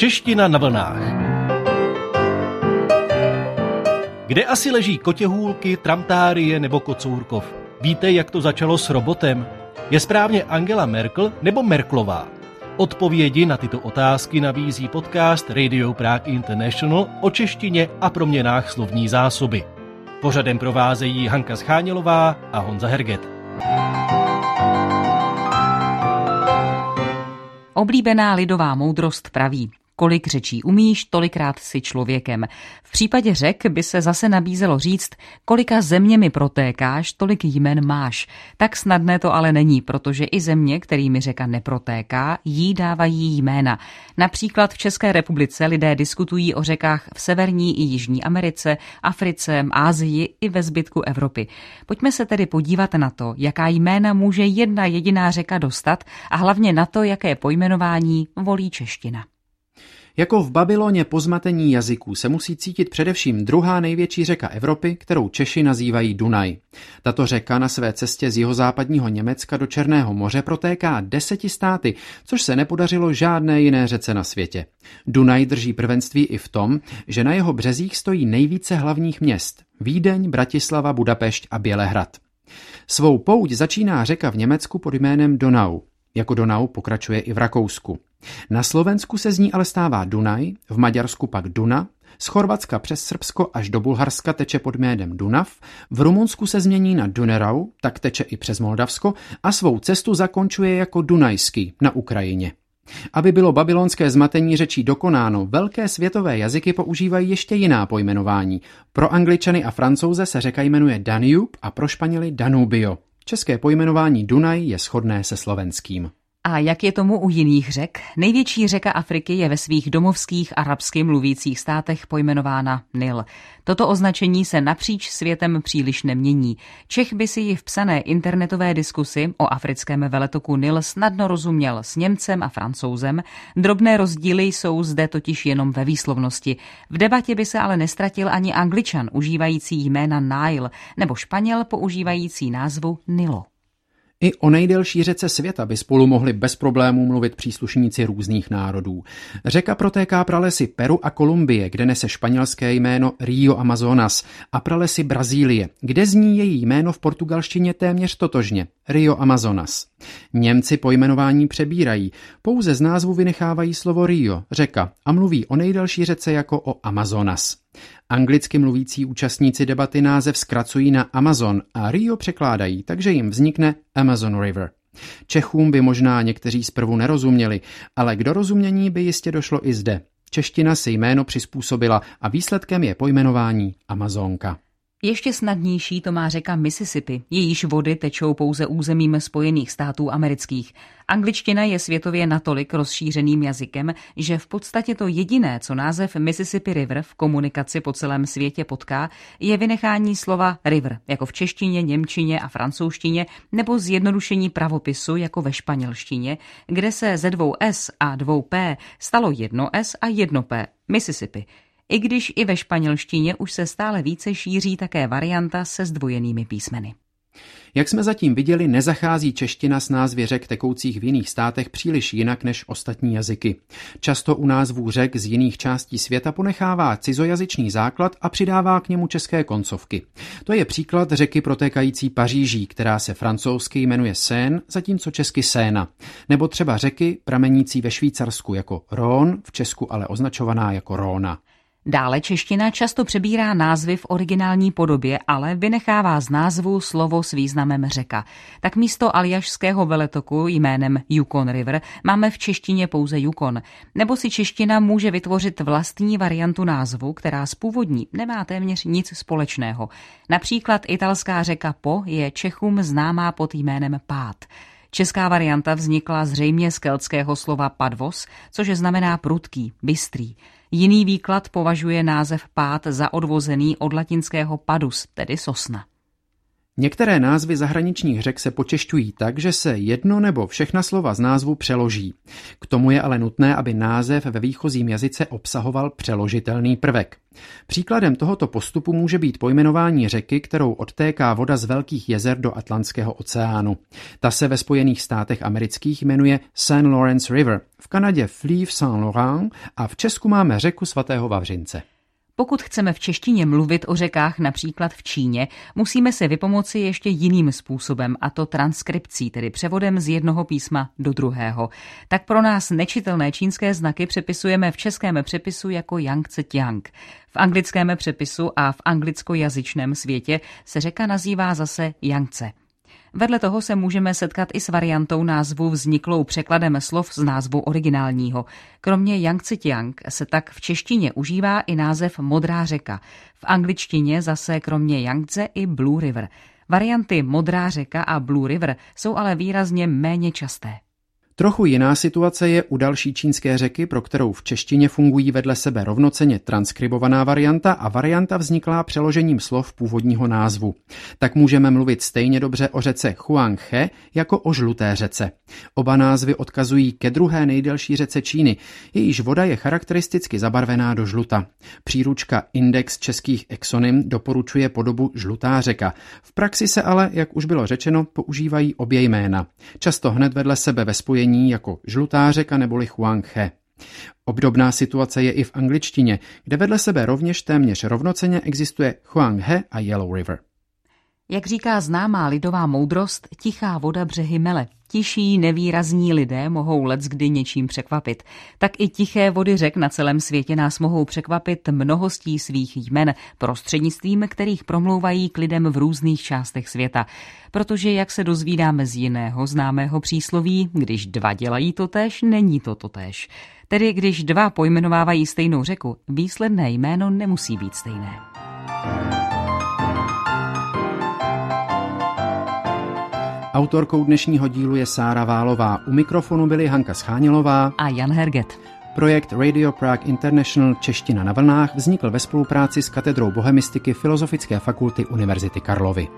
Čeština na vlnách. Kde asi leží kotěhůlky, tramtárie nebo kocourkov? Víte, jak to začalo s robotem? Je správně Angela Merkel nebo Merklová? Odpovědi na tyto otázky nabízí podcast Radio Prague International o češtině a proměnách slovní zásoby. Pořadem provázejí Hanka Schánělová a Honza Herget. Oblíbená lidová moudrost praví, Kolik řečí umíš, tolikrát si člověkem. V případě řek by se zase nabízelo říct, kolika zeměmi protékáš, tolik jmen máš. Tak snadné to ale není, protože i země, kterými řeka neprotéká, jí dávají jména. Například v České republice lidé diskutují o řekách v Severní i Jižní Americe, Africe, Ázii i ve zbytku Evropy. Pojďme se tedy podívat na to, jaká jména může jedna jediná řeka dostat a hlavně na to, jaké pojmenování volí čeština. Jako v Babyloně po zmatení jazyků se musí cítit především druhá největší řeka Evropy, kterou Češi nazývají Dunaj. Tato řeka na své cestě z jihozápadního Německa do Černého moře protéká deseti státy, což se nepodařilo žádné jiné řece na světě. Dunaj drží prvenství i v tom, že na jeho březích stojí nejvíce hlavních měst Vídeň, Bratislava, Budapešť a Bělehrad. Svou pouť začíná řeka v Německu pod jménem Donau. Jako Donau pokračuje i v Rakousku. Na Slovensku se z ní ale stává Dunaj, v Maďarsku pak Duna, z Chorvatska přes Srbsko až do Bulharska teče pod jménem Dunav, v Rumunsku se změní na Dunerau, tak teče i přes Moldavsko a svou cestu zakončuje jako Dunajský na Ukrajině. Aby bylo babylonské zmatení řečí dokonáno, velké světové jazyky používají ještě jiná pojmenování. Pro angličany a francouze se řeka jmenuje Danube a pro španěly Danubio. České pojmenování Dunaj je shodné se slovenským. A jak je tomu u jiných řek? Největší řeka Afriky je ve svých domovských arabsky mluvících státech pojmenována Nil. Toto označení se napříč světem příliš nemění. Čech by si ji v psané internetové diskusi o africkém veletoku Nil snadno rozuměl s Němcem a Francouzem. Drobné rozdíly jsou zde totiž jenom ve výslovnosti. V debatě by se ale nestratil ani angličan užívající jména Nile nebo španěl používající názvu Nilo. I o nejdelší řece světa by spolu mohli bez problémů mluvit příslušníci různých národů. Řeka protéká pralesy Peru a Kolumbie, kde nese španělské jméno Rio Amazonas, a pralesy Brazílie, kde zní její jméno v portugalštině téměř totožně Rio Amazonas. Němci pojmenování přebírají, pouze z názvu vynechávají slovo Rio, řeka, a mluví o nejdelší řece jako o Amazonas. Anglicky mluvící účastníci debaty název zkracují na Amazon a Rio překládají, takže jim vznikne Amazon River. Čechům by možná někteří zprvu nerozuměli, ale k dorozumění by jistě došlo i zde. Čeština si jméno přizpůsobila a výsledkem je pojmenování Amazonka. Ještě snadnější to má řeka Mississippi, jejíž vody tečou pouze územím Spojených států amerických. Angličtina je světově natolik rozšířeným jazykem, že v podstatě to jediné, co název Mississippi River v komunikaci po celém světě potká, je vynechání slova river, jako v češtině, němčině a francouzštině, nebo zjednodušení pravopisu, jako ve španělštině, kde se ze dvou S a dvou P stalo jedno S a jedno P, Mississippi i když i ve španělštině už se stále více šíří také varianta se zdvojenými písmeny. Jak jsme zatím viděli, nezachází čeština s názvy řek tekoucích v jiných státech příliš jinak než ostatní jazyky. Často u názvů řek z jiných částí světa ponechává cizojazyčný základ a přidává k němu české koncovky. To je příklad řeky protékající Paříží, která se francouzsky jmenuje Seine, zatímco česky Séna. Nebo třeba řeky pramenící ve Švýcarsku jako Rhône, v Česku ale označovaná jako Róna. Dále čeština často přebírá názvy v originální podobě, ale vynechává z názvu slovo s významem řeka. Tak místo aljašského veletoku jménem Yukon River máme v češtině pouze Yukon. Nebo si čeština může vytvořit vlastní variantu názvu, která z původní nemá téměř nic společného. Například italská řeka Po je Čechům známá pod jménem Pát. Česká varianta vznikla zřejmě z keltského slova padvos, což znamená prudký, bystrý. Jiný výklad považuje název pád za odvozený od latinského padus, tedy sosna. Některé názvy zahraničních řek se počešťují tak, že se jedno nebo všechna slova z názvu přeloží. K tomu je ale nutné, aby název ve výchozím jazyce obsahoval přeložitelný prvek. Příkladem tohoto postupu může být pojmenování řeky, kterou odtéká voda z velkých jezer do Atlantského oceánu. Ta se ve Spojených státech amerických jmenuje St. Lawrence River, v Kanadě Fleuve Saint Laurent a v Česku máme řeku svatého Vavřince. Pokud chceme v češtině mluvit o řekách například v Číně, musíme se vypomoci ještě jiným způsobem, a to transkripcí, tedy převodem z jednoho písma do druhého. Tak pro nás nečitelné čínské znaky přepisujeme v českém přepisu jako Yangtze Tiang. V anglickém přepisu a v anglickojazyčném světě se řeka nazývá zase Yangtze. Vedle toho se můžeme setkat i s variantou názvu vzniklou překladem slov z názvu originálního. Kromě Yangtze Tiang se tak v češtině užívá i název Modrá řeka. V angličtině zase kromě Yangtze i Blue River. Varianty Modrá řeka a Blue River jsou ale výrazně méně časté. Trochu jiná situace je u další čínské řeky, pro kterou v češtině fungují vedle sebe rovnoceně transkribovaná varianta a varianta vzniklá přeložením slov původního názvu. Tak můžeme mluvit stejně dobře o řece Huanghe jako o žluté řece. Oba názvy odkazují ke druhé nejdelší řece Číny, jejíž voda je charakteristicky zabarvená do žluta. Příručka Index českých exonym doporučuje podobu žlutá řeka. V praxi se ale, jak už bylo řečeno, používají obě jména. Často hned vedle sebe ve spojení spojení jako žlutá řeka neboli Huanghe. Obdobná situace je i v angličtině, kde vedle sebe rovněž téměř rovnoceně existuje Huanghe a Yellow River. Jak říká známá lidová moudrost, tichá voda břehy mele. Tiší, nevýrazní lidé mohou let kdy něčím překvapit. Tak i tiché vody řek na celém světě nás mohou překvapit mnohostí svých jmen, prostřednictvím kterých promlouvají k lidem v různých částech světa. Protože, jak se dozvídáme z jiného známého přísloví, když dva dělají to tež, není to to tež. Tedy když dva pojmenovávají stejnou řeku, výsledné jméno nemusí být stejné. Autorkou dnešního dílu je Sára Válová. U mikrofonu byly Hanka Schánělová a Jan Herget. Projekt Radio Prague International Čeština na vlnách vznikl ve spolupráci s katedrou bohemistiky Filozofické fakulty Univerzity Karlovy.